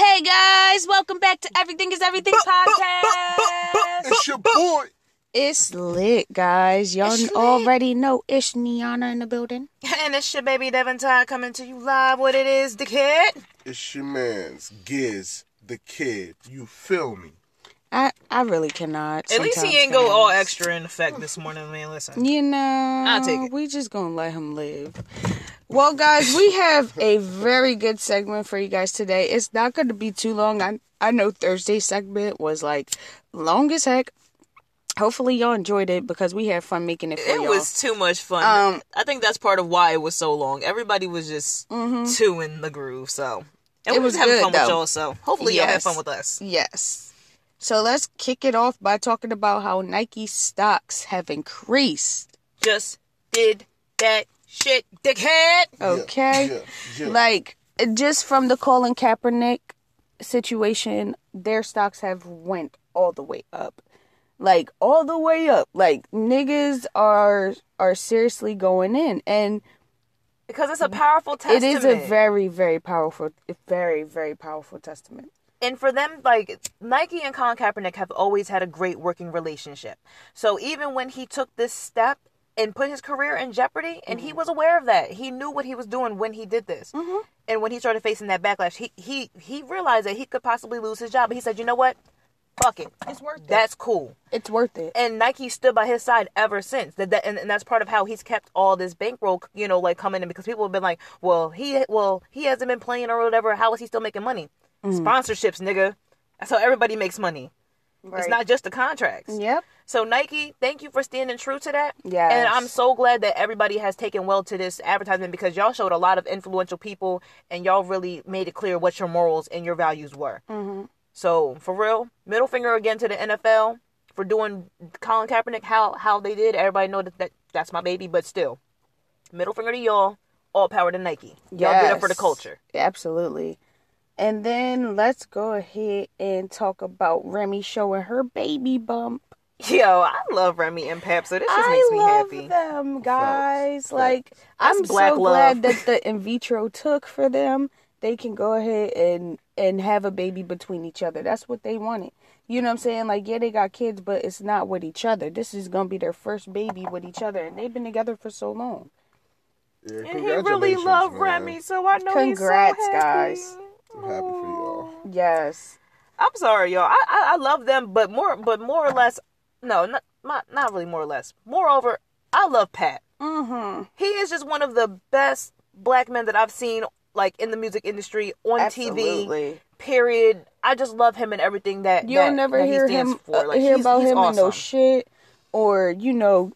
Hey guys, welcome back to Everything is Everything podcast. It's your boy. It's lit, guys. Y'all It's lit. already know Ish Niana in the building. And it's your baby Devin Todd coming to you live. What it is, the kid? It's your man's Giz, the kid. You feel me? I I really cannot. At least he ain't go all extra in effect this morning, man. Listen. You know, I'll take it. we just gonna let him live. Well, guys, we have a very good segment for you guys today. It's not going to be too long. I I know Thursday's segment was like long as heck. Hopefully, y'all enjoyed it because we had fun making it for It y'all. was too much fun. Um, I think that's part of why it was so long. Everybody was just too in the groove, so. And It we was was having good, fun with though. y'all, so hopefully y'all had Yes. fun with us. Yes. So let's kick it off by talking about how Nike stocks have increased. Just did that shit, dickhead. Okay. Yeah, yeah, yeah. Like just from the Colin Kaepernick situation, their stocks have went all the way up. Like all the way up. Like niggas are are seriously going in and Because it's a powerful it testament. is a very very powerful very very powerful testament. And for them, like Nike and Colin Kaepernick have always had a great working relationship. So even when he took this step and put his career in jeopardy, and he mm-hmm. was aware of that, he knew what he was doing when he did this. Mm-hmm. And when he started facing that backlash, he he he realized that he could possibly lose his job. But he said, "You know what? Fuck it. It's worth it. That's cool." It's worth it. and Nike stood by his side ever since. That, that and, and that's part of how he's kept all this bankroll, you know, like coming in because people have been like, well, he well he hasn't been playing or whatever. How is he still making money? Sponsorships, nigga. That's how everybody makes money. It's not just the contracts. Yep. So Nike, thank you for standing true to that. Yeah. And I'm so glad that everybody has taken well to this advertisement because y'all showed a lot of influential people and y'all really made it clear what your morals and your values were. Mm-hmm. So for real, middle finger again to the NFL for doing Colin Kaepernick how how they did. Everybody know that, that that's my baby, but still, middle finger to y'all. All power to Nike. Y'all did it for the culture. Absolutely. And then let's go ahead and talk about Remy showing her baby bump. Yo, I love Remy and Pep, so this just I makes me love happy. them, guys. Facts. Like, I'm black so love. glad that the in vitro took for them. They can go ahead and and have a baby between each other. That's what they wanted. You know what I'm saying? Like, yeah, they got kids, but it's not with each other. This is gonna be their first baby with each other, and they've been together for so long. Yeah, And he really loved man. Remy, so I know Congrats, he's so happy. guys. I'm happy for y'all. Yes. I'm sorry, y'all. I, I I love them, but more but more or less, no, not not, not really more or less. Moreover, I love Pat. Mm-hmm. He is just one of the best black men that I've seen, like in the music industry on TV. Period. I just love him and everything that You'll that- never that hear stands him for. uh, Like, hear he's- about he's him and no shit or you know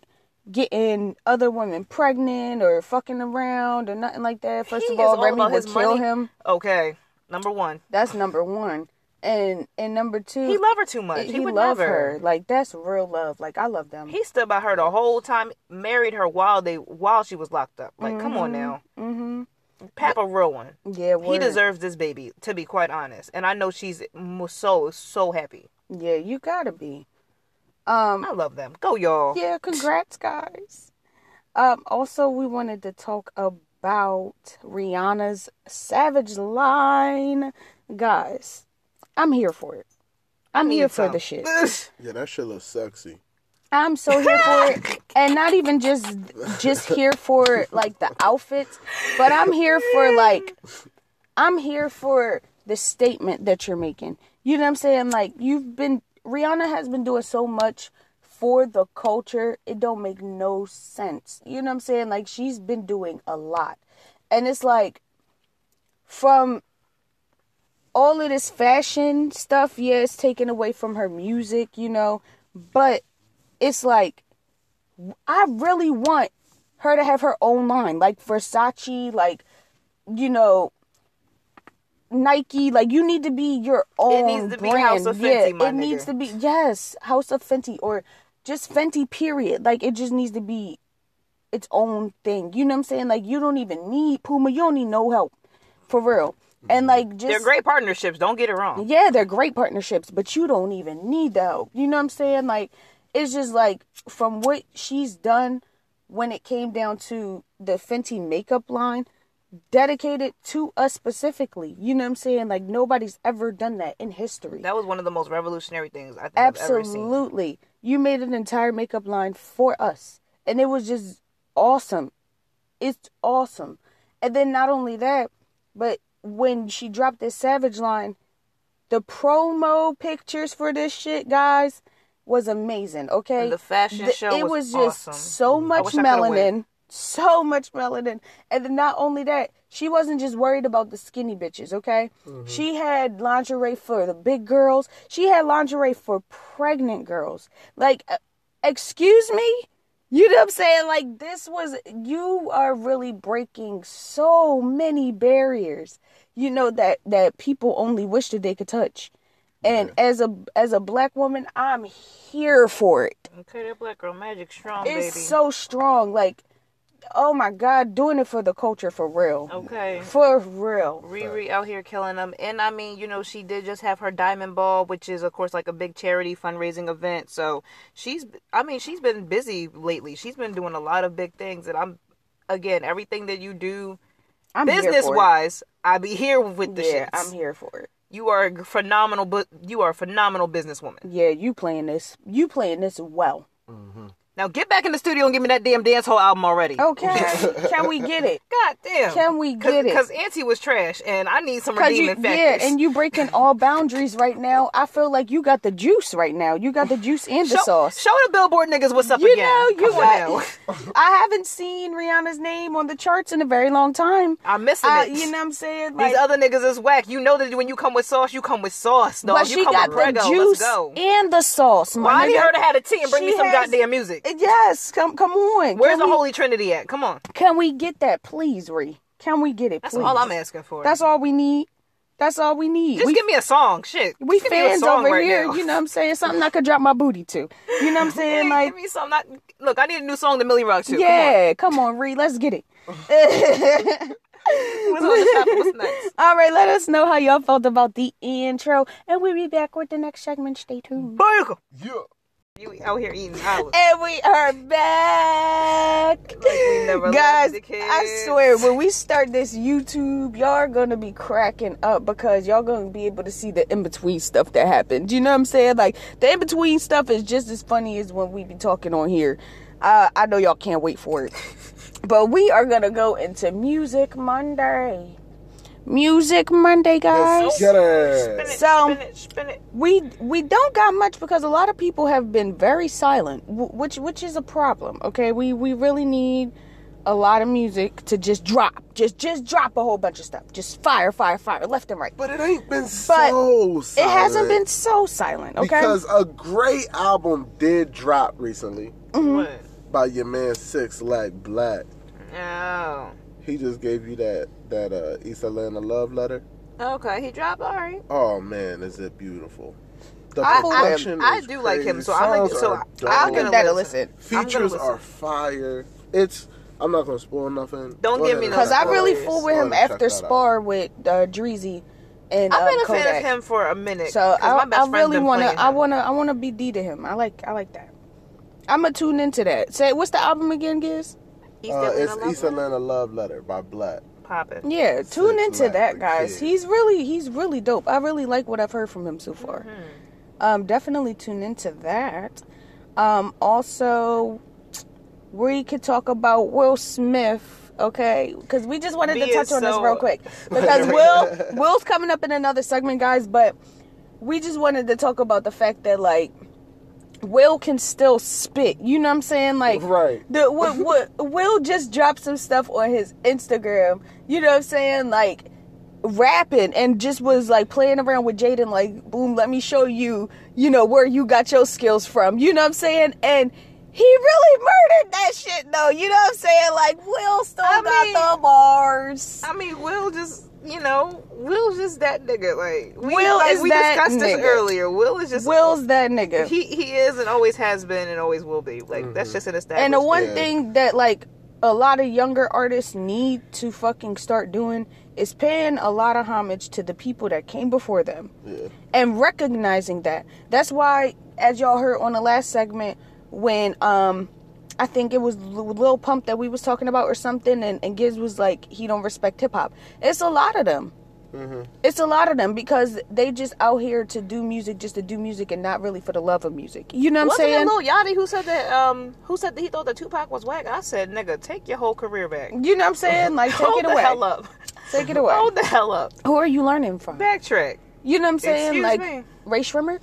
getting other women pregnant or fucking around or nothing like that. First He of all, Remy would kill money. him. Okay, number one, That's number one. And and number two, he loved her too much. He, he would love never. her. Like that's real love. Like I love them. He stood by her the whole time. Married her while they while she was locked up. Like, come on now, mm-hmm. Pap a real one. Yeah, He deserves this baby, to be quite honest. And I know she's so so happy. Yeah, you gotta be. Um, I love them. Go y'all. yeah, congrats, guys. Um, also, we wanted to talk about Rihanna's Savage line, guys. I'm here for it. I'm here for the shit. Yeah, that shit looks sexy. I'm so here for it, and not even just just here for like the outfits, but I'm here for like I'm here for the statement that you're making. You know what I'm saying? Like you've been Rihanna has been doing so much for the culture. It don't make no sense. You know what I'm saying? Like she's been doing a lot. And it's like from all of this fashion stuff, yeah, it's taken away from her music, you know, but it's like I really want her to have her own line, like Versace, like you know, Nike. Like you need to be your own needs to be brand. House of yeah, Fenty, my it needs to be yes, House of Fenty or just Fenty. Period. Like it just needs to be its own thing. You know what I'm saying? Like you don't even need Puma. You don't need no help for real. And mm-hmm. like just They're great partnerships. Don't get it wrong. yeah, they're great partnerships, but you don't even need the help. You know what I'm saying? Like, it's just like from what she's done when it came down to the Fenty makeup line, dedicated to us specifically. You know what I'm saying? Like nobody's ever done that in history. That was one of the most revolutionary things I think I've ever seen. Absolutely. You made an entire makeup line for us. And it was just awesome. It's awesome. And then not only that, but when she dropped this Savage line, the promo pictures for this shit, guys, was amazing. Okay. And the fashion The- show it was was just awesome. so much wish I coulda went. melanin. So much melanin. And then not only that, she wasn't just worried about the skinny bitches, okay? She had lingerie for the big girls. She had lingerie for pregnant girls. Like, uh, excuse me? You know what I'm saying? Like, this was, you are really breaking so many barriers, you know, that, that people only wish that they could touch. And as a as a black woman, I'm here for it. Okay, that black girl magic strong, It's baby. so strong. Like, oh my God, doing it for the culture for real. okay. For real. Riri out here killing them. And I mean, you know, she did just have her Diamond Ball, which is, of course, like a big charity fundraising event. So she's, I mean, she's been busy lately. She's been doing a lot of big things. And I'm, again, everything that you do I'm here for it. business wise, I be here with the Yeah, shits. I'm here for it. You are a phenomenal, but you are a phenomenal businesswoman. Yeah, you playing this. You playing this well. Mm-hmm. Now get back in the studio and give me that damn dance hall album already. Okay. Can we get it? God damn. Can we get it? Because Anti was trash, and I need some Cause you, redeeming yeah, and you breaking all boundaries right now. I feel like you got the juice right now. You got the juice and the show, sauce. show the Billboard niggas what's up you again. know, you Come on got. I haven't seen Rihanna's name on the charts in a very long time. I'm missing Uh, it. you know what I'm saying? Like, These other niggas is whack. You know that when you come with sauce, you come with sauce, dog. but you she come got with the Prego. juice and the sauce. My Well, I need her to have a tea and bring She me some has- goddamn music. Eh, yes, come come on. Where's can the we, Holy Trinity at? Come on. Can we get that, please, Ree? Can we get it? That's please? all I'm asking for. That's all we need. That's all we need. Just we give me a song. Shit. we Just give me a fans song over right here. now. You know what I'm saying? Something I could drop my booty to. You know what I'm saying? Hey, like, give me some. Not look. I need a new song to Millie Rock too. yeah, come on, Ree, let's get it. What's on the top? What's next? All right, let us know how y'all felt about the intro, and we'll be back with the next segment. Stay tuned. Bye. Yeah. You out here eating olives. And we are back. Like Guys. I swear, when we start this YouTube, y'all are gonna be cracking up because y'all gonna be able to see the in between stuff that happened. You know what I'm saying? Like the in between stuff is just as funny as when we be talking on here. Uh, I know y'all can't wait for it, but we are gonna go into Music Monday. Music Monday, guys. Let's Spin it. it, So- spin it, spin it. we we don't got much because a lot of people have been very silent, which which is a problem. Okay, we we really need a lot of music to just drop, just just drop a whole bunch of stuff, just fire, fire, fire, left and right. But it ain't been But so It hasn't been so silent. Okay, Because a great album did drop recently Mm-hmm. What? by your man Six Leg Black. Oh. He just gave you that that uh East Atlanta love letter. Okay, he dropped. All right. Oh man, is it beautiful? The I- I- production I is do like him, so I'm like, Songs so I'll dope. I'll gonna give that a listen. listen I'm gonna Features listen. are fire. It's I'm not gonna spoil nothing. Don't Go give me and no because I really out. fool with him after check that out. spar with uh, Dreezy and I've been uh, a fan of him for a minute. So I, my best I really want to. I want to. I want to be D to him. I like. I like that. I'm gonna tune into that. Say, what's the album again, Giz? Uh, it's East letter? Atlanta Love Letter by Black. Popping. Yeah, tune into that, guys. Kid. He's really, he's really dope. I really like what I've heard from him so far. Mm-hmm. Um, definitely tune into that. Um, also, we could talk about Will Smith, okay? Because we just wanted B to touch is on this real quick because Will, Will's coming up in another segment, guys. But we just wanted to talk about the fact that like Will can still spit. You know what I'm saying? Like Right. the what, what Will just dropped some stuff on his Instagram. You know what I'm saying? Like rapping and just was like playing around with Jaden like boom let me show you you know where you got your skills from you know what I'm saying and he really murdered that shit though you know what I'm saying like Will still I got mean- the bars I mean, Will just, you know, Will's just that nigga. Like, we, Will like, is we that discussed this earlier. Will is just. Will's that nigga He, he is and always has been and always will be. Like, that's just an established. And the one Yeah. thing that like a lot of younger artists need to fucking start doing is paying a lot of homage to the people that came before them Yeah. and recognizing that. That's why, as y'all heard on the last segment, when um I think it was L- Lil Pump that we was talking about or something, and, and Giz was like, he don't respect hip hop. It's a lot of them. It's a lot of them because they just out here to do music just to do music and not really for the love of music. You know what I'm saying? Wasn't saying? it Lil Yachty who said that? Um, who said that he thought that Tupac was whack? I said, nigga, take your whole career back. you know what I'm saying? Like, take Hold it the away. hell up. Take it away. Hold the hell up. Who are you learning from? Backtrack. You know what I'm saying? Excuse like me. Rae Sremmurd.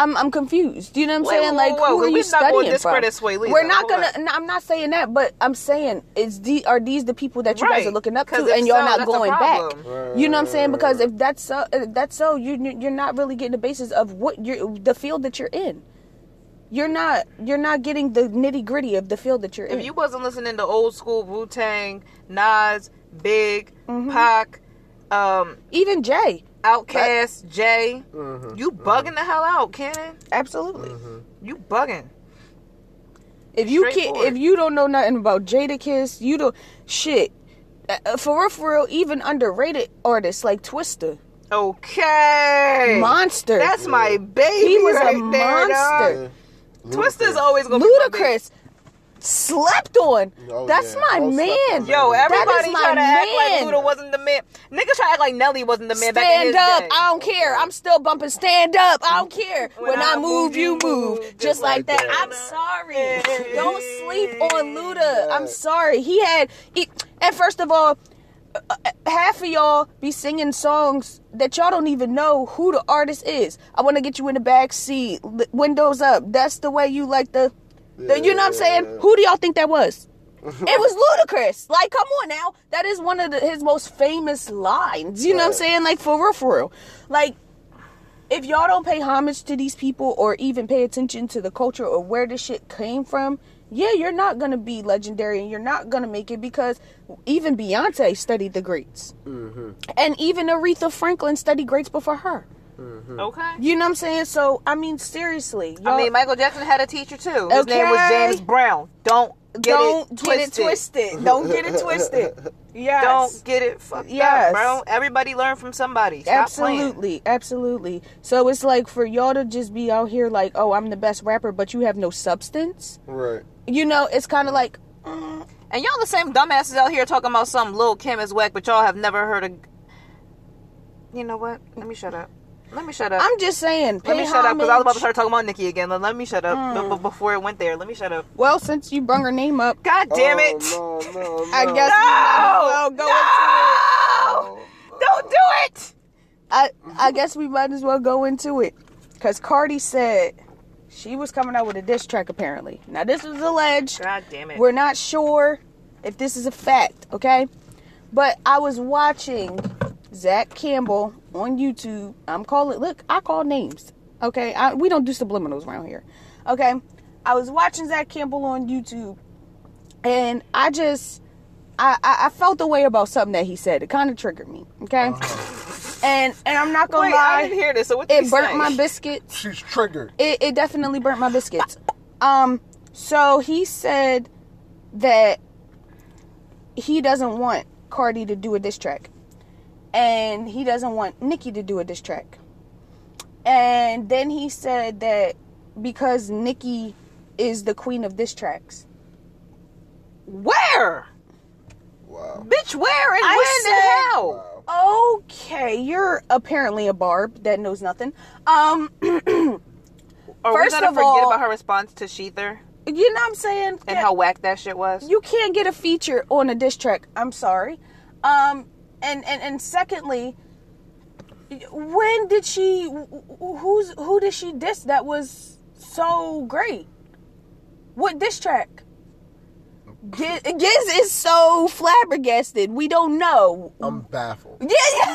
I'm I'm confused. You know what I'm Wait, saying? whoa, like whoa, who whoa. are you We're not gonna studying discredit from? Swae Lee, We're not Hold gonna. No, I'm not saying that, but I'm saying is the are these the people that you guys are looking up to, and you're so, not going back. problem. You know what I'm saying? Because if that's so, if that's so, you you're not really getting the basis of what you're the field that you're in. You're not you're not getting the nitty gritty of the field that you're in. If you wasn't listening to old school Wu Tang, Nas, Big, Mm-hmm. Pac, um, Even Jay, Outkast, Jay, Mhm, you bugging the hell out, Cannon. absolutely. You bugging. If you can't, if you don't know nothing about Jadakiss, you don't shit. Uh, for real, for real, even underrated artists like Twista, Okay. Monster, That's my baby. He was a there, monster. Yeah. Twista's always gonna be my baby. Ludacris, slept on. Oh, That's yeah. my man. Yo, everybody my try to act like. Luda wasn't the man. Niggas try to act like Nelly wasn't the man back in Stand his up, day. I don't care. I'm still bumping. Stand up, I don't care. When, I, move, you move, just, like that. I'm sorry. don't sleep on Luda. I'm sorry. He had. He, and first of all, uh, half of y'all be singing songs that y'all don't even know who the artist is. I want to get you in the back seat, li- windows up. That's the way you like the. The you know what I'm saying? Yeah. Who do y'all think that was? it was Ludacris. Like, come on now. That is one of the, his most famous lines. You know what I'm saying? Like, for real, for real. Like, if y'all don't pay homage to these people or even pay attention to the culture or where this shit came from, yeah, you're not gonna be legendary and you're not gonna make it because even Beyonce studied the greats. Mm-hmm. And even Aretha Franklin studied greats before her. Mm-hmm. Okay. You know what I'm saying? So, I mean, seriously. I mean, Michael Jackson had a teacher too. His name was James Brown. Don't get don't it get twisted. it twisted. Don't get it twisted. Yes. Don't get it fucked Yes. up, bro. Everybody learn from somebody. Stop playing. absolutely, absolutely. So it's like for y'all to just be out here like, oh, I'm the best rapper, but you have no substance. Right. You know, it's kind of like, mm. And y'all the same dumbasses out here talking about some Lil Kim is whack, but y'all have never heard of. You know what? Let me shut up. Let me shut up. I'm just saying. Let me shut up because I was about to start talking about Nicki again. Let, let me shut up hmm. b- b- before it went there. Let me shut up. Well, since you brung her name up, God damn Oh, it! no, no, I no. guess we might as well go into it. No! Don't do it! I I guess we might as well go into it, because Cardi said she was coming out with a diss track. Apparently, now this is alleged. God damn it! We're not sure if this is a fact, okay? But I was watching Zach Campbell on YouTube. I'm calling. Look, I call names. Okay, I, we don't do subliminals around here. Okay, I was watching Zach Campbell on YouTube, and I just, I, I, I felt the way about something that he said. It kind of triggered me. Okay, and and I'm not gonna Wait, I lie, didn't hear this. So what did it he burnt say? my biscuits She's triggered. it, it definitely burnt my biscuits. Um, so he said that he doesn't want Cardi to do a diss track, and he doesn't want Nicki to do a diss track. And then he said that because Nicki is the queen of diss tracks. Where? Wow. Bitch, where and I when said- and how? Wow. Okay, you're apparently a barb that knows nothing. Um, Are First we gonna of forget all- about her response to ShETHER you know what I'm saying? and Yeah. how whack that shit was? you can't get a feature on a diss track. I'm sorry. Um, and and and secondly, when did she? Who's who did she diss that was so great? What diss track? Giz, Giz is so flabbergasted. We don't know. I'm baffled. Yeah, yeah,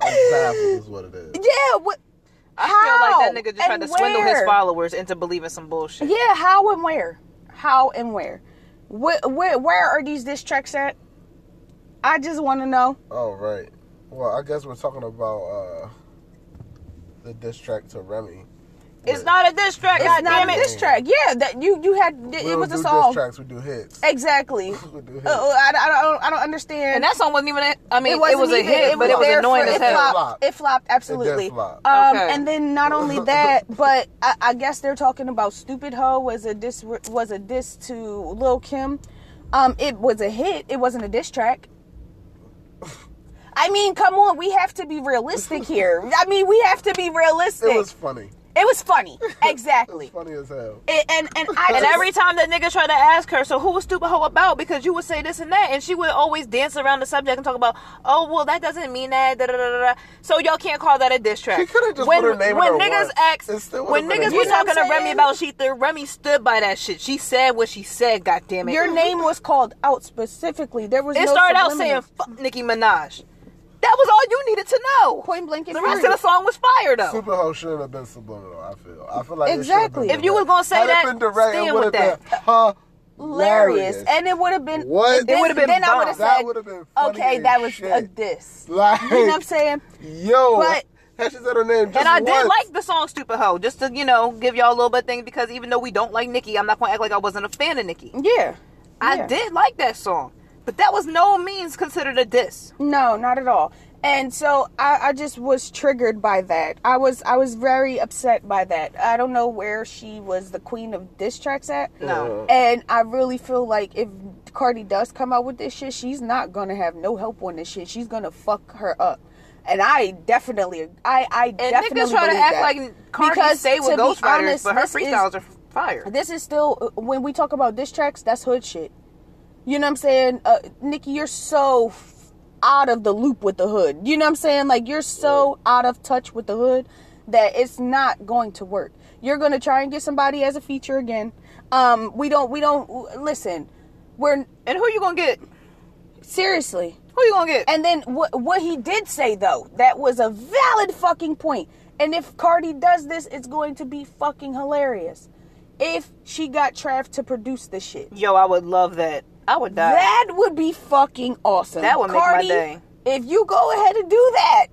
I'm baffled is what it is. yeah. What? I feel like that nigga just And tried to swindle his followers into believing some bullshit. Yeah, how and where? How and where? Where where, where are these diss tracks at? I just want to know. Oh, right. Well, I guess we're talking about uh, the diss track to Remy. It's not a diss track. It's not a it. diss track. Yeah, that you you had We it don't was a do song. diss tracks. We do hits. Exactly. We do hits. Uh, I, I don't I don't understand. And that song wasn't even. A, I mean, it, wasn't was a even- hit, but it was annoying as hell. Flopped. Flopped. It flopped absolutely. flop. Um, Okay. and then not only that, but I, I guess they're talking about "Stupid Hoe" was a diss was a diss to Lil Kim. Um, it was a hit. It wasn't a diss track. I mean, come on, we have to be realistic here. I mean, we have to be realistic. It was funny. It was funny, It exactly. was funny as hell. and and, and I And every time that nigga tried to ask her, so who was stupid hoe about? Because you would say this and that, and she would always dance around the subject and talk about, oh well, that doesn't mean that. Da, da, da, da, da. So y'all can't call that a diss track. She coulda just when, put her name when her niggas words. asked, It when niggas a was You know what talking to Remy about she, ShETHER, Remy stood by that shit. She said what she said. God damn it. your name was called out specifically. There was It no started out saying fuck Nicki Minaj. That was all you needed to know. point blank The rest of the song was fire though. Super Ho shouldn't have been subliminal. I feel. I feel like Exactly. should've been If you was direct. gonna say Had that, it been direct, stand it would with have that. been hilarious, hilarious. and it would have been What? Then, It would've been then I would have said, would've been okay, that was shit. a diss. Like, You know what I'm saying? Yo, But- she said her name just And I did like the song "Stupid Hoe" just to you know give y'all a little bit of thing because even though we don't like Nicki, I'm not gonna act like I wasn't a fan of Nicki. Yeah, I Yeah. did like that song, but that was no means considered a diss. No, not at all. And so I, I just was triggered by that. I was I was very upset by that. I don't know where she was the queen of diss tracks at. No. And I really feel like if Cardi does come out with this shit, she's not gonna have no help on this shit. She's gonna fuck her up. And I definitely, I, I And definitely niggas try to act that. like Cardi Because stay with honest, but her this is- freestyles are fire. this is still when we talk about diss tracks that's hood shit you know what i'm saying uh, nicki you're so f- out of the loop with the hood you know what i'm saying like you're so out of touch with the hood that it's not going to work you're going to try and get somebody as a feature again um we don't we don't listen we're And who you gonna get? seriously Who you gonna get? and then what what he did say though, that was a valid fucking point. And if Cardi does this, it's going to be fucking hilarious. If she got Trav to produce the shit. Yo, I would love that. I would die. That would be fucking awesome. That would make my day. If you go ahead and do that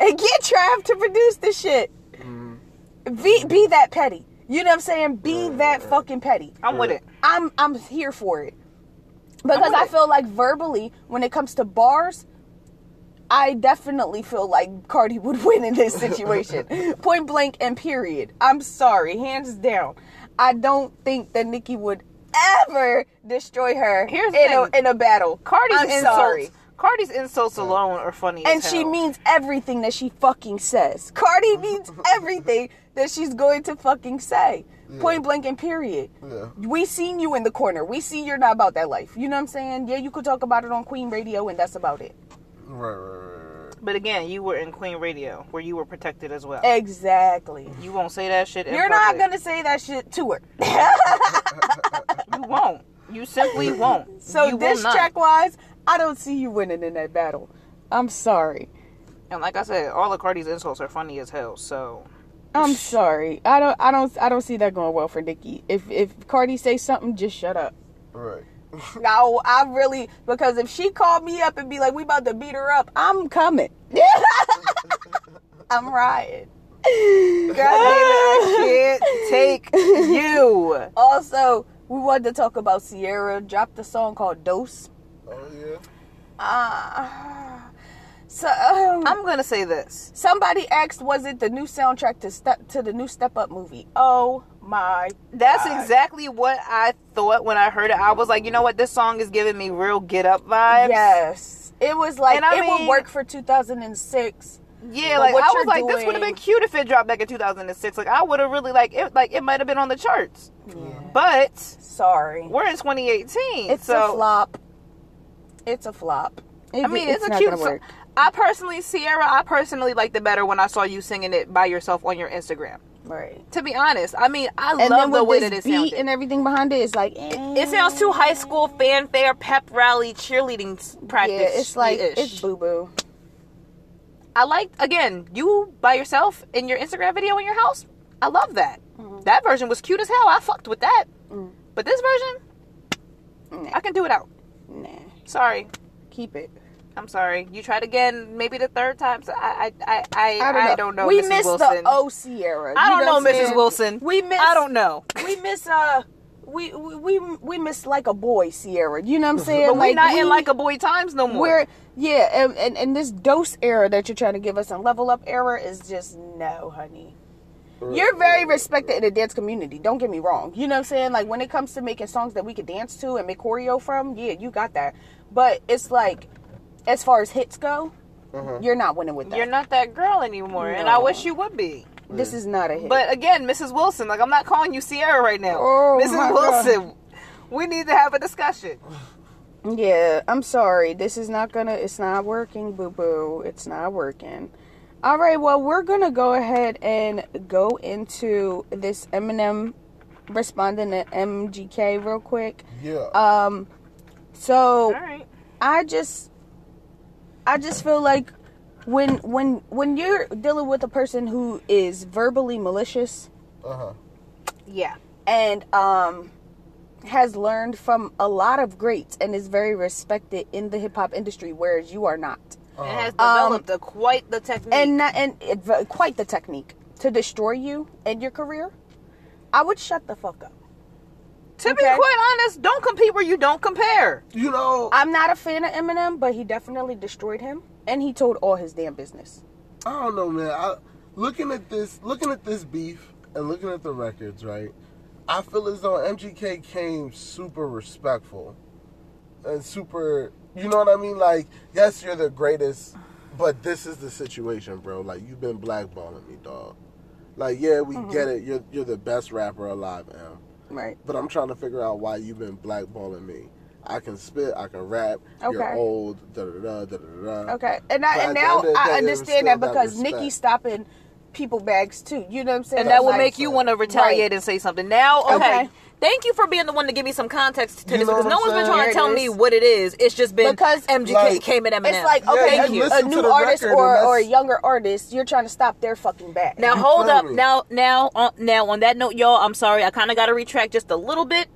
and get Trav to produce the shit, mm-hmm. be be that petty. You know what I'm saying? Be mm-hmm. that fucking petty. I'm with it. I'm I'm here for it. Because I it. feel like verbally, when it comes to bars, I definitely feel like Cardi would win in this situation. Point blank and period. I'm sorry, hands down. I don't think that Nicki would ever destroy her Here's in a in a battle. Cardi's I'm insults. sorry. Cardi's insults alone are funny. And as she hell. means everything that she fucking says. Cardi means everything that she's going to fucking say. Point blank and period. Yeah. We seen you in the corner. We see you're not about that life. You know what I'm saying? Yeah, you could talk about it on Queen Radio and that's about it. Right, right, right, right. But again, you were in Queen Radio, where you were protected as well. Exactly. You won't say that shit. In You're not public. gonna say that shit to her. You won't. You simply won't. So you will this not. track wise, I don't see you winning in that battle. I'm sorry. And like I said, all of Cardi's insults are funny as hell. So I'm sorry. I don't I don't I don't see that going well for Nicki. If if Cardi say something, just shut up. Right. No, I really because if she called me up and be like, "We about to beat her up," I'm coming. I'm riding. God damn it, I can't take you. Also, we wanted to talk about Ciara. Dropped a song called "Dose." Oh yeah. Uh, so um, I'm gonna say this. somebody asked, "Was it the new soundtrack to step to the new Step Up movie?" Oh my! That's God. exactly what I thought when I heard it. I was like, you know what, this song is giving me real Get Up vibes. Yes, it was like it would work for 2006. Yeah, like I was like, this would have been cute if it dropped back in 2006. Like I would have really like it. Like it might have been on the charts. But Sorry, we're in 2018. it's so a flop. It's a flop. It- I mean, it's, a not cute song. I personally, Ciara, I personally liked it better when I saw you singing it by yourself on your Instagram. Right. To be honest, I mean, I And love the way that it beat sounded. and everything behind it, it's like eh. it sounds too high school fanfare, pep rally, cheerleading practice. Yeah, it's like it's boo boo. I like again you by yourself in your Instagram video in your house. I love that. Mm-hmm. That version was cute as hell. I fucked with that. Mm. But this version, Nah, I can do it out. nah. Sorry. Keep it. I'm sorry. You tried again, maybe the third time. So I, I, I, I, I don't know. I don't know. We Mrs. miss Wilson. the OC era. I don't know, what I'm Mrs. Wilson. We miss. I don't know. We miss. Uh, we we we, we miss like a boy Ciara. You know what I'm saying? But we're not we- in like a boy times no more. We're yeah, and, and and this dose era that you're trying to give us and level up era is just no, honey. You're very respected in the dance community. Don't get me wrong. You know what I'm saying? Like when it comes to making songs that we could dance to and make choreo from, yeah, you got that. But it's like, as far as hits go, you're not winning with that. You're not that girl anymore, and I wish you would be. This is not a hit. But again, Mrs. Wilson, like I'm not calling you Ciara right now. Oh, Mrs. my Wilson, we need to have a discussion. Yeah, I'm sorry. This is not gonna. It's not working, boo boo. It's not working. All right. Well, we're gonna go ahead and go into this Eminem responding to MGK real quick. Yeah. Um. So All right. I just, I just feel like when when when you're dealing with a person who is verbally malicious Uh huh. Yeah. and um has learned from a lot of greats and is very respected in the hip hop industry, whereas you are not. It has Um, developed a, quite the technique. And not, and it, quite the technique to destroy you and your career. I would shut the fuck up. To okay. be quite honest, don't compete where you don't compare. You know, I'm not a fan of Eminem, but he definitely destroyed him, and he told all his damn business. I don't know, man. I, looking at this, looking at this beef, and looking at the records, right? I feel as though MGK came super respectful and super. You know what I mean? Like, yes, you're the greatest, but this is the situation, bro. Like, you've been blackballing me, dog. Like, yeah, we Mm-hmm. get it. You're you're the best rapper alive, M. Right. But I'm trying to figure out why you've been blackballing me. I can spit, I can rap. Okay. You're Okay. old, da da da da da da. Okay. And I, But and now end of the I day, it was understand that that because respect. Nicki's stopping people bags too. You know what I'm saying? And that will Like- make you want to retaliate Right. and say something. Now, okay. Okay. Thank you for being the one to give me some context to You this because no I'm one's been trying to tell me what it is. It's just been Because- MGK Like, came at Eminem. It's like Yeah, okay, you a, a new artist or, or a younger artist, you're trying to stop their fucking back. Now hold feel up. Now now on now on that note, y'all. I'm sorry. I kind of got to retract just a little bit,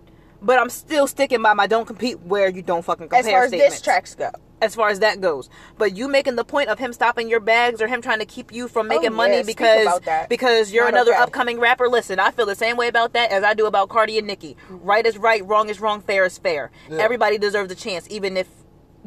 but I'm still sticking by my don't compete where you don't fucking compare as far as statements. diss tracks go. As far as that goes, but you making the point of him stopping your bags or him trying to keep you from making Oh, yeah, money because because you're Not another okay. upcoming rapper. Listen, I feel the same way about that as I do about Cardi and Nicki. Right is right, wrong is wrong, fair is fair. Yeah. Everybody deserves a chance, even if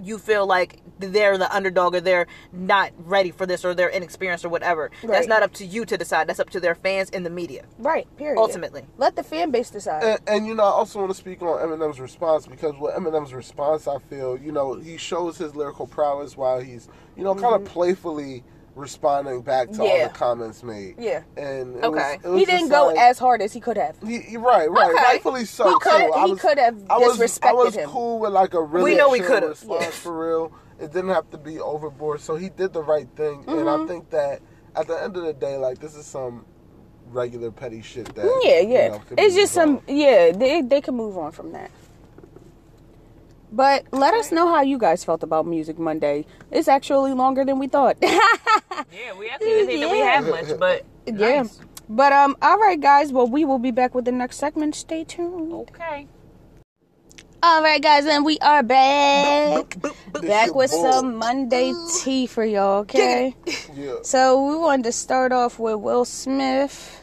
you feel like they're the underdog or they're not ready for this or they're inexperienced or whatever. That's not up to you to decide. That's up to their fans and the media. Right. Period. Ultimately. let the fan base decide. And, and you know, I also want to speak on Eminem's response because with Eminem's response, I feel you know he shows his lyrical prowess while he's you know kind of mm-hmm. playfully responding back to all Mm-hmm. The comments made. Yeah. and it Okay. was, was he didn't go like- as hard as he could have. He, he- right, right, Okay. rightfully so. He could- too. I he was- could have I was, I was him. cool with like a really We know he chill could've. response Yeah. for real. It didn't have to be overboard, so he did the right thing. And Mm-hmm. I think that at the end of the day, like this is some regular petty shit that Yeah, you yeah. know, it's just some yeah, they they can move on from that. But let us know how you guys felt about Music Monday. It's actually longer than we thought. Yeah, we actually didn't think that we had much, but yeah. But um all right guys, well we will be back with the next segment. Stay tuned. Okay. All right guys, and we are back. This Back with boy. some Monday tea for y'all, okay? Yeah. So we wanted to start off with Will Smith.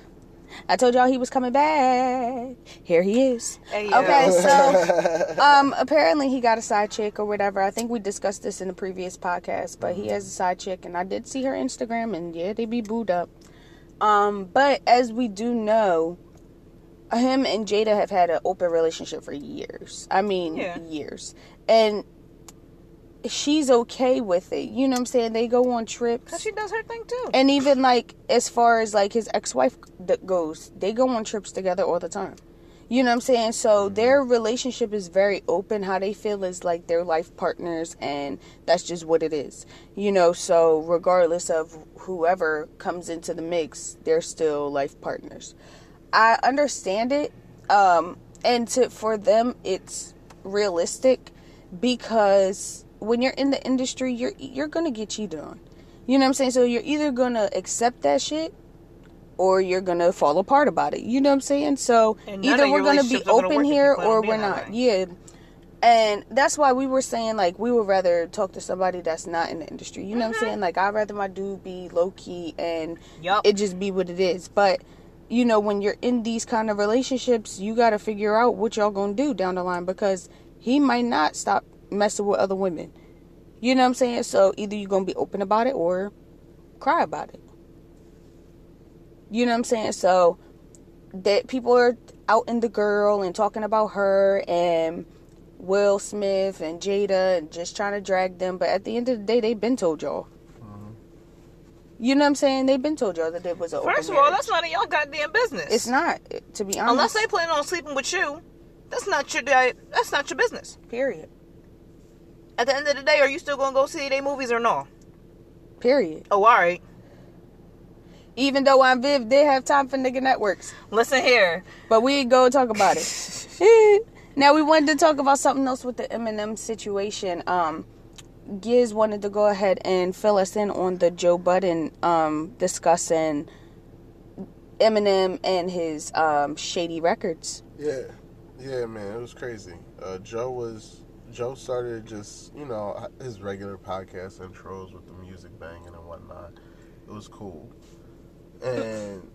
I told y'all he was coming back. Here he is. Hey, Okay, so um apparently he got a side chick or whatever. I think we discussed this in the previous podcast, but he has a side chick and I did see her Instagram and yeah, they be booed up. Um but as we do know, him and Jada have had an open relationship for years. I mean, Yeah. years. And she's okay with it. You know what I'm saying? They go on trips. Cause she does her thing too. And even like as far as like his ex-wife goes, they go on trips together all the time. You know what I'm saying? So their relationship is very open. How they feel is like they're life partners, and that's just what it is. You know, so regardless of whoever comes into the mix, they're still life partners. I understand it, um, and to for them, it's realistic because when you're in the industry, you're you're gonna get cheated on. You know what I'm saying? So you're either gonna accept that shit or you're gonna fall apart about it. You know what I'm saying? So either we're gonna be gonna open you here or we're not. Yeah. And that's why we were saying like we would rather talk to somebody that's not in the industry. You know what I'm saying? Like I'd rather my dude be low key and Yup. it just be what it is. But you know, when you're in these kind of relationships, you got to figure out what y'all gonna do down the line because he might not stop messing with other women. You know what I'm saying? So either you're gonna be open about it or cry about it. You know what I'm saying? So that people are out in the girl and talking about her and Will Smith and Jada and just trying to drag them, but at the end of the day, they've been told y'all. Mm-hmm. You know what I'm saying? They've been told y'all that it was a First of all, that's none of y'all goddamn business. it's not to be honest. Unless they plan on sleeping with you, that's not your that's not your business. period. At the end of the day, are you still gonna go see their movies or no? Period. Oh, all right. Even though I'm Viv did have time for nigga networks, Listen here. but we go talk about it. now we wanted to talk about something else with the Eminem situation. Um, Giz wanted to go ahead and fill us in on the Joe Budden um discussing Eminem and his um shady records. Yeah, yeah, man, it was crazy. Uh, Joe was Joe started just you know his regular podcast intros with the music banging and whatnot. It was cool, and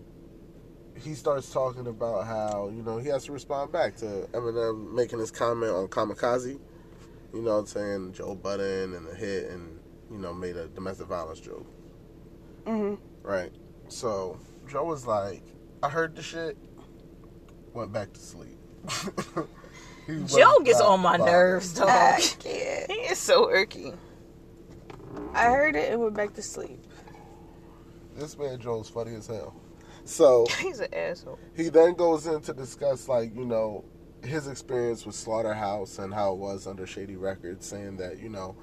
he starts talking about how you know he has to respond back to Eminem making his comment on Kamikaze. You know, what I'm saying Joe Budden and the hit, and you know made a domestic violence joke. hmm Right. So Joe was like, I heard the shit, went back to sleep. He was Joe gets on my bothered. nerves, dog. I. He is so irky. I heard it and went back to sleep. This man Joe's funny as hell. So He's an asshole. he then goes in to discuss like, you know, his experience with Slaughterhouse and how it was under Shady Records, saying that, you know,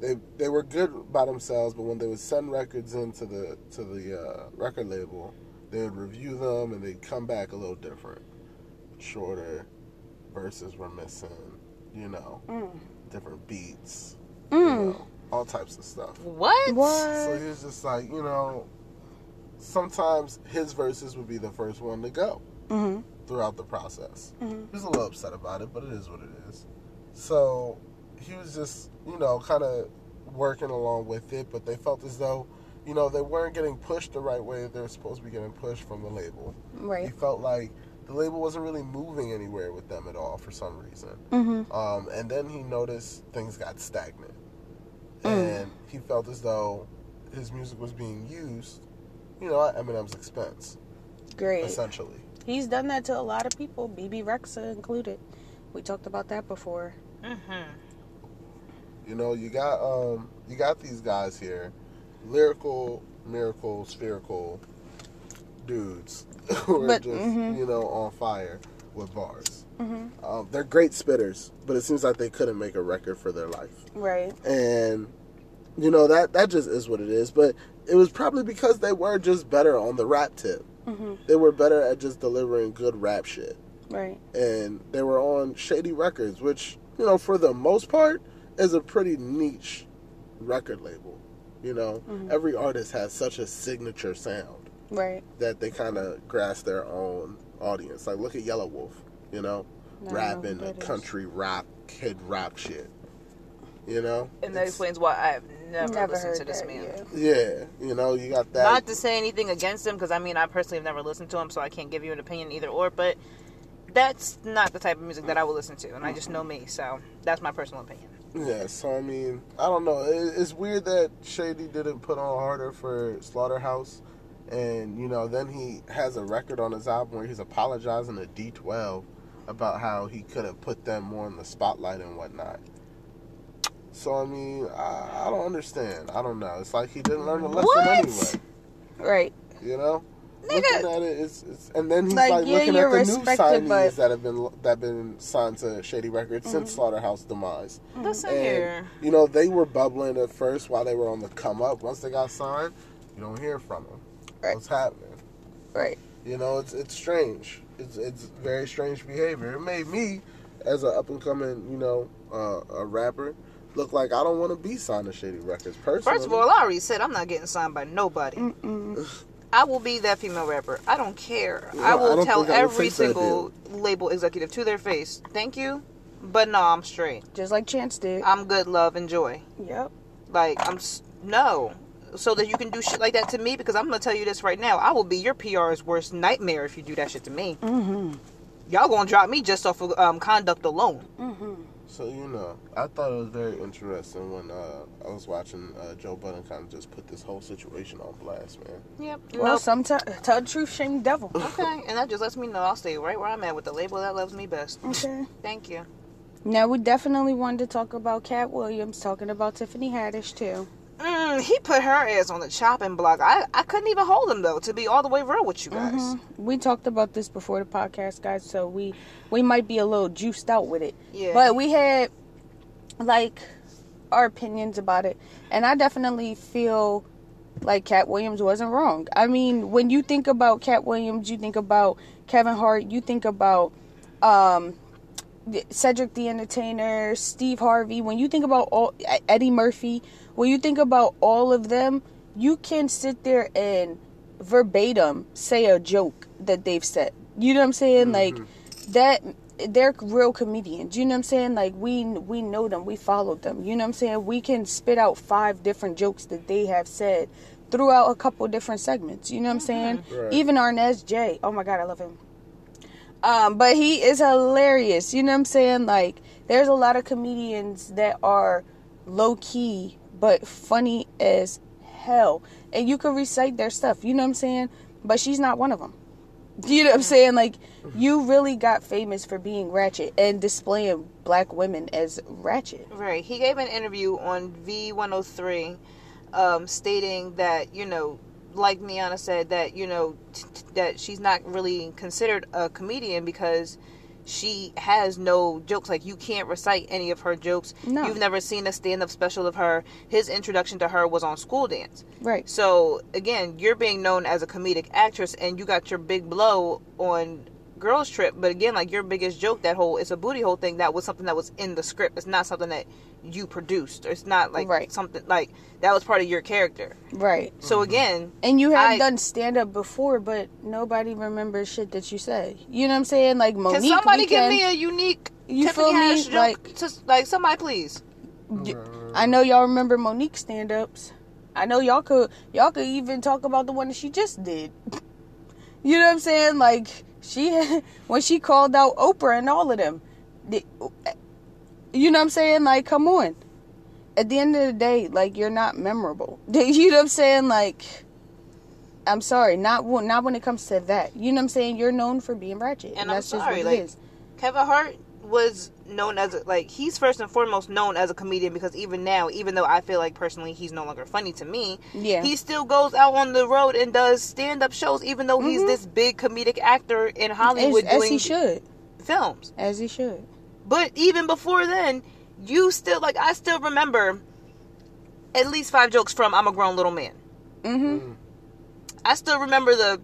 they they were good by themselves, but when they would send records into the to the uh, record label, they would review them and they'd come back a little different. Shorter, verses were missing, you know, Mm. different beats, you Mm. know, all types of stuff. What? what? So he was just like, you know, sometimes his verses would be the first one to go hmm throughout the process. Mhm. He was a little upset about it, but it is what it is. So he was just, you know, kind of working along with it, but they felt as though, you know, they weren't getting pushed the right way they were supposed to be getting pushed from the label. Right. He felt like the label wasn't really moving anywhere with them at all for some reason. hmm Um, and then he noticed things got stagnant. Mm. And he felt as though his music was being used, you know, at Eminem's expense, Great. essentially. He's done that to a lot of people, Bebe Rexha included. We talked about that before. Mm-hmm. You know, you got um you got these guys here, lyrical, miracle, spherical dudes who are But, just, mhm. you know, on fire with bars. hmm Um, they're great spitters, but it seems like they couldn't make a record for their life. Right. and you know that that just is what it is but it was probably because they were just better on the rap tip hmm they were better at just delivering good rap shit Right. and they were on shady records which you know for the most part is a pretty niche record label you know Mhm. every artist has such a signature sound Right. that they kind of grasp their own audience like look at Yelawolf you know I don't rapping who country rap kid rap shit you know And that It's- explains why I have never, Never listened to this that. man. Yeah. Yeah, you know, you got that. Not to say anything against him, because I mean, I personally have never listened to him, so I can't give you an opinion either or. But that's not the type of music that I will listen to, and I just know me, so that's my personal opinion. yeah, so I mean, I don't know. It, it's weird that Shady didn't put on harder for Slaughterhouse, and you know, then he has a record on his album where he's apologizing to D12 about how he could have put them more in the spotlight and whatnot. So I mean, I, I don't understand. I don't know. It's like he didn't learn a lesson What? anyway. Right. You know. Nigga. Looking at it, it's, it's and then he's Like, like, yeah, looking at the new respected, signees but- that have been that have been signed to Shady Records Mm-hmm. since Slaughterhouse demise. Listen And here. you know they were bubbling at first while they were on the come up. Once they got signed, you don't hear from them. Right. What's happening? Right. You know, it's it's strange. It's it's very strange behavior. It made me, as an up and coming, you know, uh, a rapper, look like I don't want to be signed to Shady Records. Personally, First of all, I already said I'm not getting signed by nobody. Mm-mm. I will be that female rapper. I don't care. No, I I will don't tell think I would every single label executive to their face, thank you, But no, I'm straight. just like Chance did. I'm good, love, and joy. yep. Like I'm s- no, so that you can do shit like that to me because I'm gonna tell you this right now. I will be your PR's worst nightmare if you do that shit to me. Mm-hmm. Y'all gonna drop me just off of um, conduct alone. So you know, I thought it was very interesting when uh, I was watching uh, Joe Budden kind of just put this whole situation on blast, man. Yep. Well, sometimes tell the truth, shame the devil. okay, and that just lets me know I'll stay right where I'm at with the label that loves me best. Okay. Thank you. Now we definitely wanted to talk about Katt Williams, talking about Tiffany Haddish too. Mm, he put her ass on the chopping block. I, I couldn't even hold him though. To be all the way real with you guys. Mhm. We talked about this before the podcast, guys, so we we might be a little juiced out with it. Yeah. But we had like our opinions about it, and I definitely feel like Katt Williams wasn't wrong. I mean, when you think about Katt Williams, you think about Kevin Hart, you think about um Cedric the Entertainer, Steve Harvey, when you think about all Eddie Murphy, when you think about all of them, you can sit there and verbatim say a joke that they've said. You know what I'm saying? Like mm-hmm. that they're real comedians. You know what I'm saying? Like we we know them, we followed them. You know what I'm saying? We can spit out five different jokes that they have said throughout a couple different segments. You know what I'm saying? Right. Even Arnez J. Oh my god, I love him. Um, but he is hilarious. You know what I'm saying? Like, there's a lot of comedians that are low key but funny as hell, and you can recite their stuff. You know what I'm saying? But she's not one of them. You know what I'm saying? Like, you really got famous for being ratchet and displaying black women as ratchet. Right. He gave an interview on V103 um, stating that, you know, like Niana said, that, you know, t- t- that she's not really considered a comedian because she has no jokes. Like, you can't recite any of her jokes. No. You've never seen a stand up special of her. His introduction to her was on School Dance. Right. So, again, you're being known as a comedic actress and you got your big blow on Girls Trip. But again, like your biggest joke, that whole it's a booty hole thing, that was something that was in the script. It's not something that you produced. It's not like Right. something like that was part of your character. Right. So, mm-hmm. again, And you have I- done stand up before, but nobody remembers shit that you say. You know what I'm saying? Like Mo'Nique. can somebody we give me a unique You Tiffany feel me? Haddish joke? Like- Just, like somebody, please. I know y'all remember Mo'Nique stand ups. I know y'all could y'all could even talk about the one that she just did. You know what I'm saying? Like she when she called out Oprah and all of them. The- You know what I'm saying? Like come on. At the end of the day, like you're not memorable. You know what I'm saying? Like I'm sorry, not when- not when it comes to that. You know what I'm saying? You're known for being ratchet, and, And I'm that's sorry, just what like- it is. Kevin Hart was known as like he's first and foremost known as a comedian because even now, even though I feel like personally he's no longer funny to me, Yeah. he still goes out on the road and does stand up shows, even though he's this big comedic actor in Hollywood As, as doing he should, films. as he should. But even before then, you still like I still remember at least five jokes from I'm a grown little man. Mm-hmm. I still remember the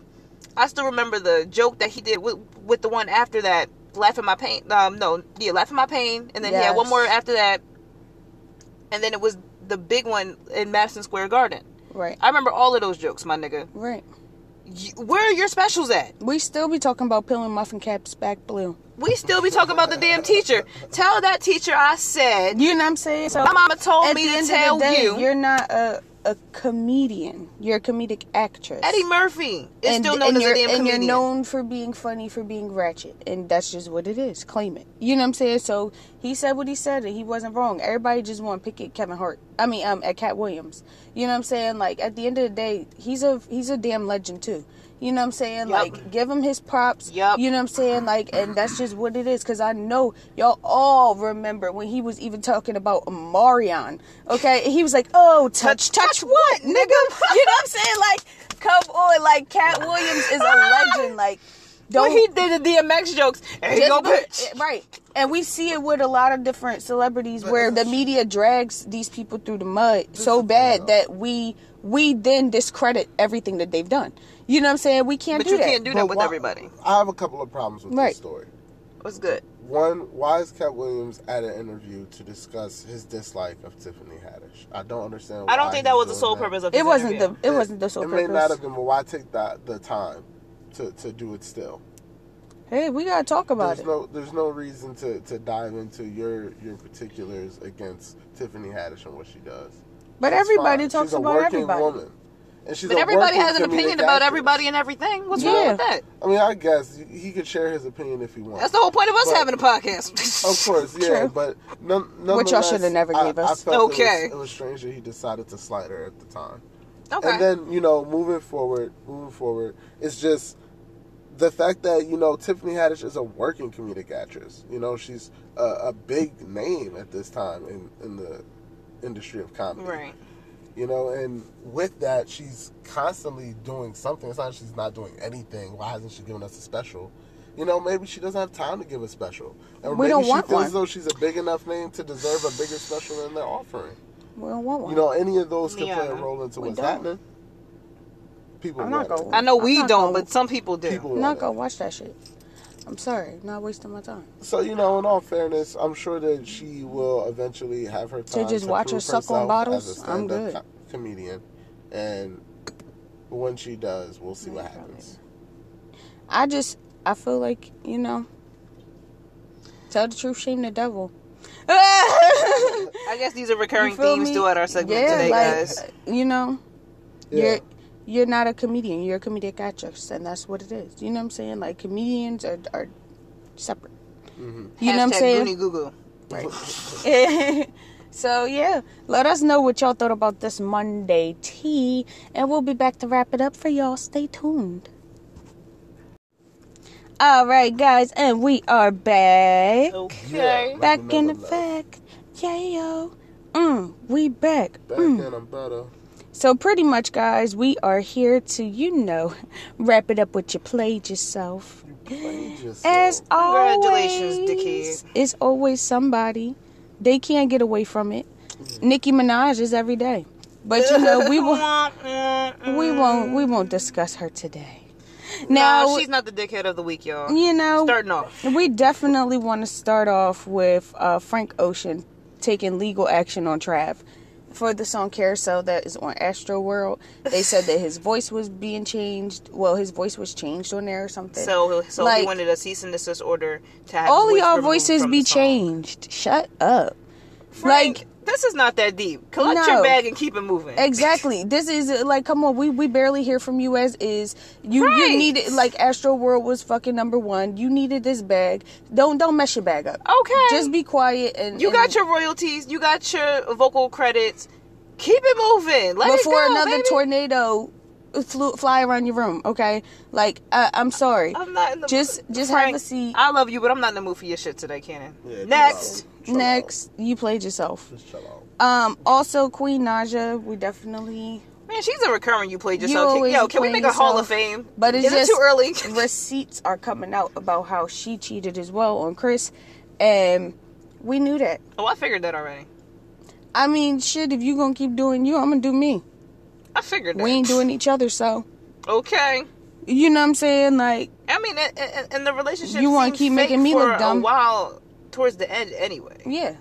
I still remember the joke that he did with with the one after that, laughing my pain. Um, no, yeah, laughing my pain, and then he had one more after that, and then it was the big one in Madison Square Garden. Right, I remember all of those jokes, my nigga. right. You, where are your specials at? We still be talking about peeling muffin caps back blue. We still be talking about the damn teacher. Tell that teacher I said You know what I'm saying? So my mama told me to tell day, you. you're not a a comedian. You're a comedic actress. Eddie Murphy is and, still known and as you're, a damn and comedian. you're known for being funny, for being ratchet, and that's just what it is. Claim it. You know what I'm saying? So he said what he said, and he wasn't wrong. Everybody just want to pick at Kevin Hart. I mean, um, at Katt Williams. You know what I'm saying? Like at the end of the day, he's a he's a damn legend too. You know what I'm saying? Yup. Like give him his props. Yup. You know what I'm saying? Like, and that's just what it is. Cause I know y'all all remember when he was even talking about Marion. Okay, he was like, "Oh, touch, touch, what, nigga?" You know what I'm saying? Like, come on, like Katt Williams is a legend. Like, don't he did the DMX jokes, and he just go be- eh, bitch. right? And we see it with a lot of different celebrities where the media drags these people through the mud so bad that we we then discredit everything that they've done. You know what I'm saying? We can't But do you that. can't do But that with why- everybody. I have a couple of problems with Right. this story. What's good? One, why is Katt Williams at an interview to discuss his dislike of Tiffany Haddish? I don't understand. I don't think that was the sole that. purpose of it his wasn't interview. the it wasn't the sole purpose. It may not have been, but why take that the time to, to do it still? Hey, we gotta talk about there's it. no there's no reason to, to dive into your your particulars against Tiffany Haddish and what she does. But She's everybody fine. talks She's a about working everybody. Woman. And she's But a everybody has an opinion about actress. everybody and everything. What's Yeah. wrong with that? I mean, I guess he could share his opinion if he wants. That's the whole point of us But- having a podcast. Of course, yeah, True. but none, Which y'all shoulda never I- gave us. I felt Okay. it was, it was strange that he decided to slide her at the time. okay. And then you know, moving forward, moving forward, it's just the fact that you know Tiffany Haddish is a working comedic actress. You know, she's a, a big name at this time in in the industry of comedy. right. You know, and with that, she's constantly doing something. It's not that she's not doing anything. Why hasn't she given us a special? You know, maybe she doesn't have time to give a special. Or We maybe don't she want feels one. as though she's a big enough name to deserve a bigger special than they're offering. We don't want one. You know, any of those could play a role into We what's don't. happening. People I'm want not it. gonna- I know I'm we don't, gonna- but some people do. People I'm want not it. gonna watch that shit. I'm sorry, not wasting my time. So you know, in all fairness, I'm sure that she will eventually have her time to just watch her prove suck on bottles? As a I'm stand-up good. co- comedian, and when she does, we'll see what happens. I just, I feel like you know, tell the truth, shame the devil. I guess these are recurring themes me? throughout our segment yeah, today, like guys. you know, Yeah. you're you're not a comedian. You're a comedic actress, and that's what it is. You know what I'm saying? Like comedians are are separate. Mhm. You know what I'm saying? Goonie Goo Goo. Right. so yeah, let us know what y'all thought about this Monday tea, and we'll be back to wrap it up for y'all. Stay tuned. All right, guys, and we are back. Okay. Yeah. back in another effect. Yeah, yo. Mm, we back. Back Mm. in, I'm better. So pretty much, guys, we are here to, you know, wrap it up with you played yourself. You played yourself. As Congratulations, always, dickhead. It's always somebody. They can't get away from it. Nicki Minaj is every day, but you know we won't. We won't. We won't discuss her today. Now, Nah, she's not the dickhead of the week, y'all. you know, Starting off. we definitely want to start off with uh, Frank Ocean taking legal action on Trav for the song Carousel that is on Astroworld. They said that his voice was being changed. Well, his voice was changed on there or something. So, so he wanted a cease and desist order to have all of y'all voices be changed. Shut up. Frank, Like this is not that deep. Collect No. your bag and keep it moving. exactly. This is uh, like, come on, we we barely hear from you as is. You Right. you needed like Astroworld was fucking number one. You needed this bag. Don't don't mess your bag up. Okay. Just be quiet and You and- got your royalties. You got your vocal credits. Keep it moving. Let before it go, another baby. tornado flew, fly around your room. Okay, like I, I'm sorry. I'm not in the Just- mood. just Frank, have a seat. I love you, but I'm not in the mood for your shit today, Cannon. Yeah, chill Next. out. You played yourself. Just chill out. Um, also Queen Naija, we definitely Man, she's a recurring you played yourself. always Yo, can we play make a Hall of. Fame? But it's Is just it too early? receipts are coming out about how she cheated as well on Chris, and we knew that. oh, I figured that already. I mean, shit. If you gonna keep doing you, I'm gonna do me. I figured that. We ain't doing each other, so Okay. you know what I'm saying. Like, I mean, and, and, and the relationship You wanna keep making me look dumb. a while towards the end, anyway. yeah,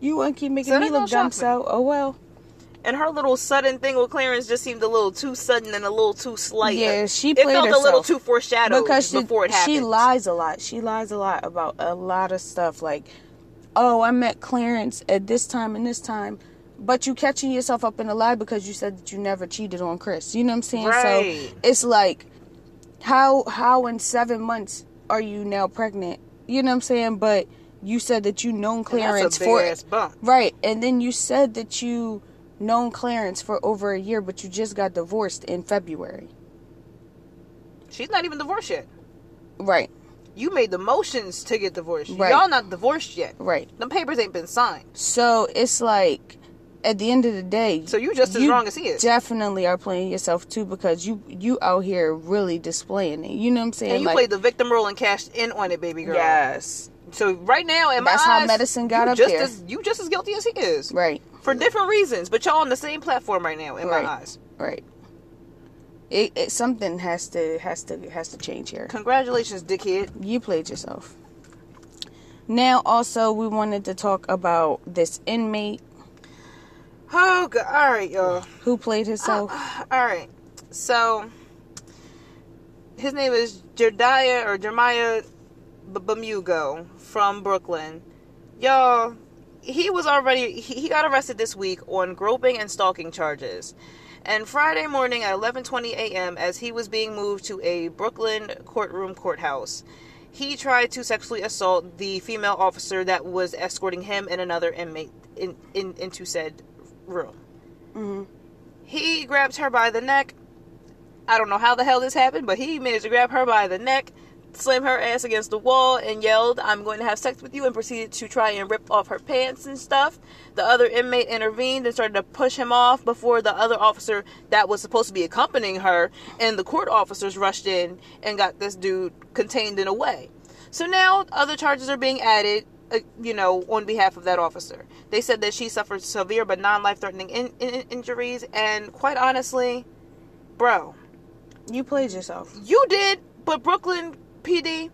you want to keep making So me look dumb. So, oh well. And her little sudden thing with Clarence just seemed a little too sudden and a little too slight. Yeah, she it played felt a little too foreshadowed because she, before it happened. she lies a lot. She lies a lot about a lot of stuff. Like, oh, I met Clarence at this time and this time, but you catching yourself up in a lie because you said that you never cheated on Chris. You know what I'm saying? Right. So it's like, how how in seven months are you now pregnant? You know what I'm saying? But you said that you known And Clarence that's a for ass bump. right, and then you said that you known Clarence for over a year, but you just got divorced in February. She's not even divorced yet. Right, You made the motions to get divorced. Right. Y'all not divorced yet. right. The papers ain't been signed. So it's like, at the end of the day, So you just as wrong as he is. Definitely are playing yourself too because you you out here really displaying it. You know what I'm saying? and you like, played the victim role and cashed in on it, baby girl. yes, So right now, in That's my how eyes, medicine got you up just there. As, you just as guilty as he is. right, For different reasons, but y'all on the same platform right now, in Right. my eyes. right. It, it something has to has to has to change here. Congratulations, dickhead. You played yourself. Now, also, we wanted to talk about this inmate Oh, God. All right, y'all. who played himself. Uh, uh, all right. So his name is Jediah or Jeremiah B- Bamugo from Brooklyn. Y'all, he was already he, got arrested this week on groping and stalking charges. And Friday morning at 11:20 a.m. as he was being moved to a Brooklyn courtroom courthouse, he tried to sexually assault the female officer that was escorting him and another inmate in, in into said room. Mm-hmm. He grabbed her by the neck. I don't know how the hell this happened, but he managed to grab her by the neck, slam her ass against the wall, and yelled, I'm going to have sex with you, and proceeded to try and rip off her pants and stuff. The other inmate intervened and started to push him off before the other officer that was supposed to be accompanying her and the court officers rushed in and got this dude contained in a way. So now other charges are being added, uh, you know, on behalf of that officer. They said that she suffered severe but non life threatening in- in- injuries, and quite honestly, bro, You played yourself. you did, but Brooklyn PD,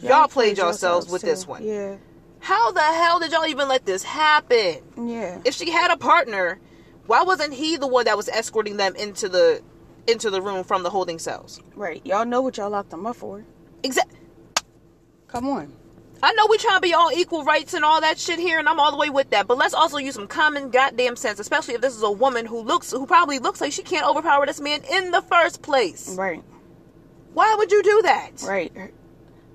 y'all, played yourselves with too. this one. Yeah. How the hell did y'all even let this happen? Yeah. If she had a partner, why wasn't he the one that was escorting them into the into the room from the holding cells? Right. Y'all know what y'all locked them up for. Exactly. Come on. I know we trying to be all equal rights and all that shit here, and I'm all the way with that. But let's also use some common goddamn sense, especially if this is a woman who looks, who probably looks like she can't overpower this man in the first place. Right. Why would you do that? Right.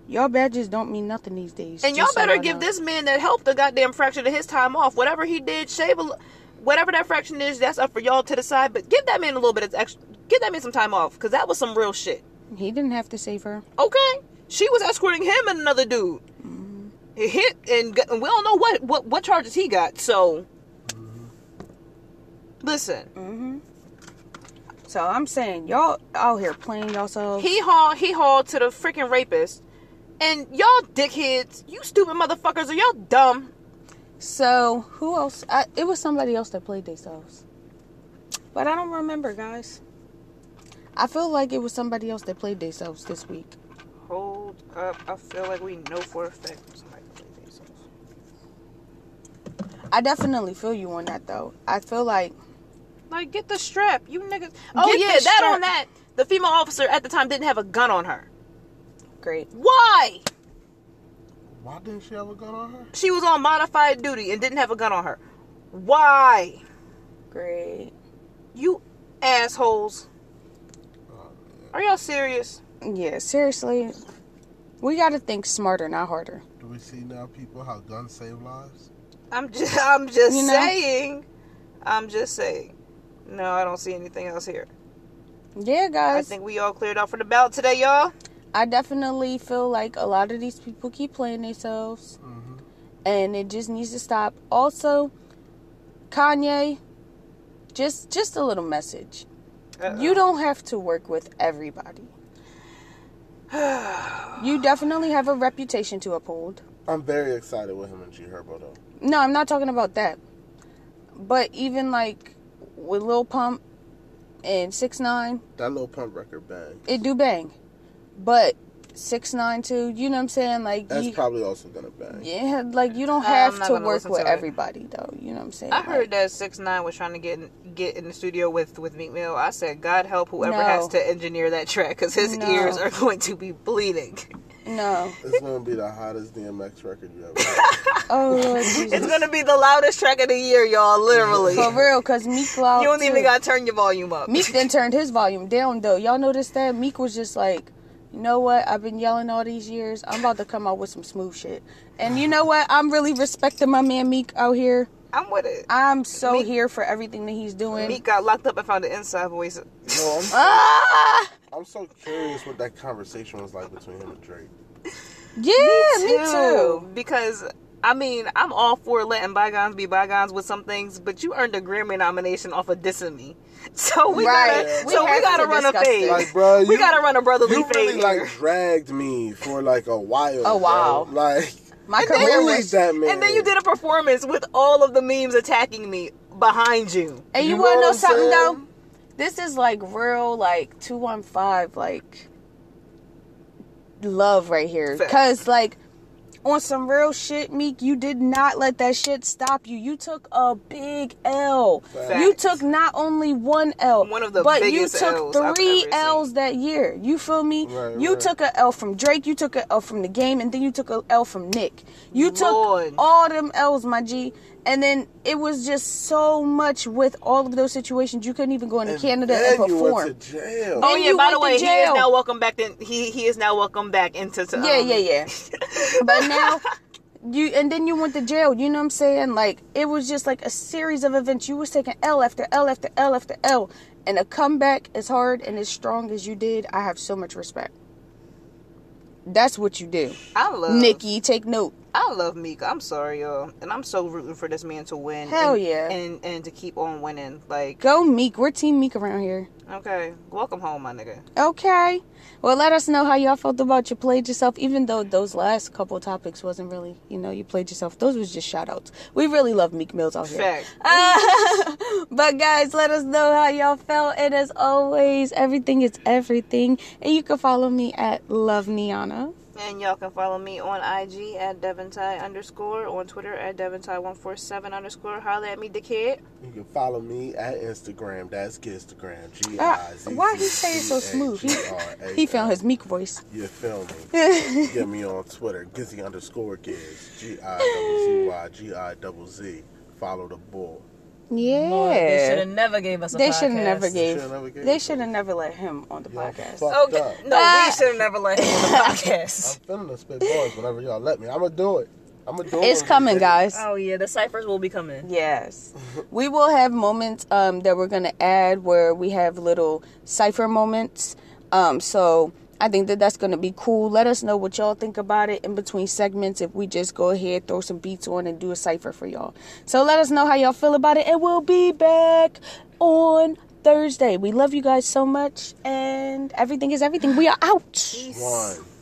Y'all badges don't mean nothing these days. And y'all better y'all give know. this man that helped the goddamn fraction of his time off. Whatever he did, shave a, whatever that fraction is, that's up for y'all to decide. But give that man a little bit of extra, give that man some time off, cause that was some real shit. He didn't have to save her. Okay, she was escorting him and another dude. Mm-hmm. He hit, and, and we don't know what, what what charges he got. So, mm-hmm. listen, mm-hmm. So I'm saying y'all out here playing yourselves. he hauled he hauled to the freaking rapist, and y'all dickheads, you stupid motherfuckers, are y'all dumb? So who else? I, it was somebody else that played themselves, but I don't remember, guys. I feel like it was somebody else that played themselves this week. Hold up, I feel like we know for a fact somebody played themselves. I definitely feel you on that though. I feel like Like, get the strap, you niggas. Oh Get yeah, that strap. on that. The female officer at the time didn't have a gun on her. great. Why? Why didn't she have a gun on her? She was on modified duty and didn't have a gun on her. Why? Great. You assholes. Oh, Are y'all serious? Yeah, seriously. We got to think smarter, not harder. Do we see now, people, how guns save lives? I'm just I'm just You know? saying. I'm just saying. No, I don't see anything else here. Yeah, guys. I think we all cleared out for the ballot today, y'all. I definitely feel like a lot of these people keep playing themselves, Mm-hmm. and it just needs to stop. Also, Kanye, just just a little message. Uh-oh. You don't have to work with everybody. you definitely have a reputation to uphold. I'm very excited with him and G Herbo, though. No, I'm not talking about that. But even like with Lil Pump and Six Nine, That little pump record bang. it do bang. But Six Nine too, you know what I'm saying? Like That's you, probably also gonna bang. yeah, like you don't have to work with to everybody though. You know what I'm saying? I Like, heard that six nine was trying to get in, get in the studio with with Meek Mill. I said, God help whoever No. has to engineer that track because his No. ears are going to be bleeding. No. It's gonna be the hottest DMX record you ever heard. Oh Lord Jesus. It's gonna be the loudest track of the year, y'all. Literally, For real, cause Meek loud you don't even gotta turn your volume up. Meek then turned his volume down though. Y'all noticed that? Meek was just like, you know what? I've been yelling all these years. I'm about to come out with some smooth shit. And you know what? I'm really respecting my man Meek out here. I'm with it. I'm so Meek- here for everything that he's doing. Meek got locked up and found the inside voice. No, I'm so, Ah! I'm so curious what that conversation was like between him and Drake. Yeah, me too. Because I mean, I'm all for letting bygones be bygones with some things, but you earned a Grammy nomination off of dissing me. So we Right. gotta, We so we gotta to run a discuss fade. Like, bro, we gotta run a brotherly you fade really here. like dragged me for like a while. Oh, wow. bro. Like, My And then- career bullied was. that man. and then you did a performance with all of the memes attacking me behind you. And you, You wanna know know what something though? Saying? This is like real, like two one five, like love right here. Cause like on some real shit, Meek, you did not let that shit stop you. You took a big L. You took not only one L, One of the but you took Ls three ever seen. L's that year. You feel me? Right, you right. took a L from Drake, you took a L from the game, and then you took a L from Nick. You Lord. took all them L's, my G. And then it was just so much with all of those situations. You couldn't even go into Canada and then you perform. went to jail. Oh Then yeah, you by the way, to he is now welcome back. In, he he is now welcome back into. To, Yeah, um, yeah, yeah. but now you and then you went to jail. You know what I'm saying? Like it was just like a series of events. You was taking L after L after L after L, and a comeback as hard and as strong as you did. I have so much respect. That's what you do, I love Nicki. Take note. I love Meek. I'm sorry, y'all, and I'm so rooting for this man to win. Hell and, yeah. and and to keep on winning. Like, Go Meek. We're Team Meek around here. okay, welcome home, my nigga. Okay. Well, let us know how y'all felt about you played yourself, even though those last couple topics wasn't really, you know, you played yourself. Those was just shout outs. We really love Meek Mills out here. Fact. but guys, let us know how y'all felt. And as always, everything is everything. And you can follow me at Love Niana. And y'all can follow me on IG at DevonTie underscore, on Twitter at DevonTie147 underscore. Holla at me, the kid. You can follow me at Instagram. That's Gizstagram. G I Z. Ah, why he say it so smooth? He, he found his Meek voice. You feel me? Get me on Twitter, Gizzy underscore Giz. G I double Z Y G I double Z. Follow the bull. Yeah. Lord, they should have never gave us a They podcast. should have never gave. Should've never gave They should have never let him on the Y'all podcast. Okay. up. No, Ah. we should have never let him on the podcast. I'm finna spit bars whenever y'all let me. I'm gonna do it. I'm gonna do it. It's coming, guys. Oh yeah, the ciphers will be coming. Yes. we will have moments um, that we're going to add where we have little cipher moments. Um, so I think that that's going to be cool. Let us know what y'all think about it in between segments if we just go ahead, throw some beats on, and do a cipher for y'all. So let us know how y'all feel about it, and we'll be back on Thursday. We love you guys so much, and everything is everything. We are out. One.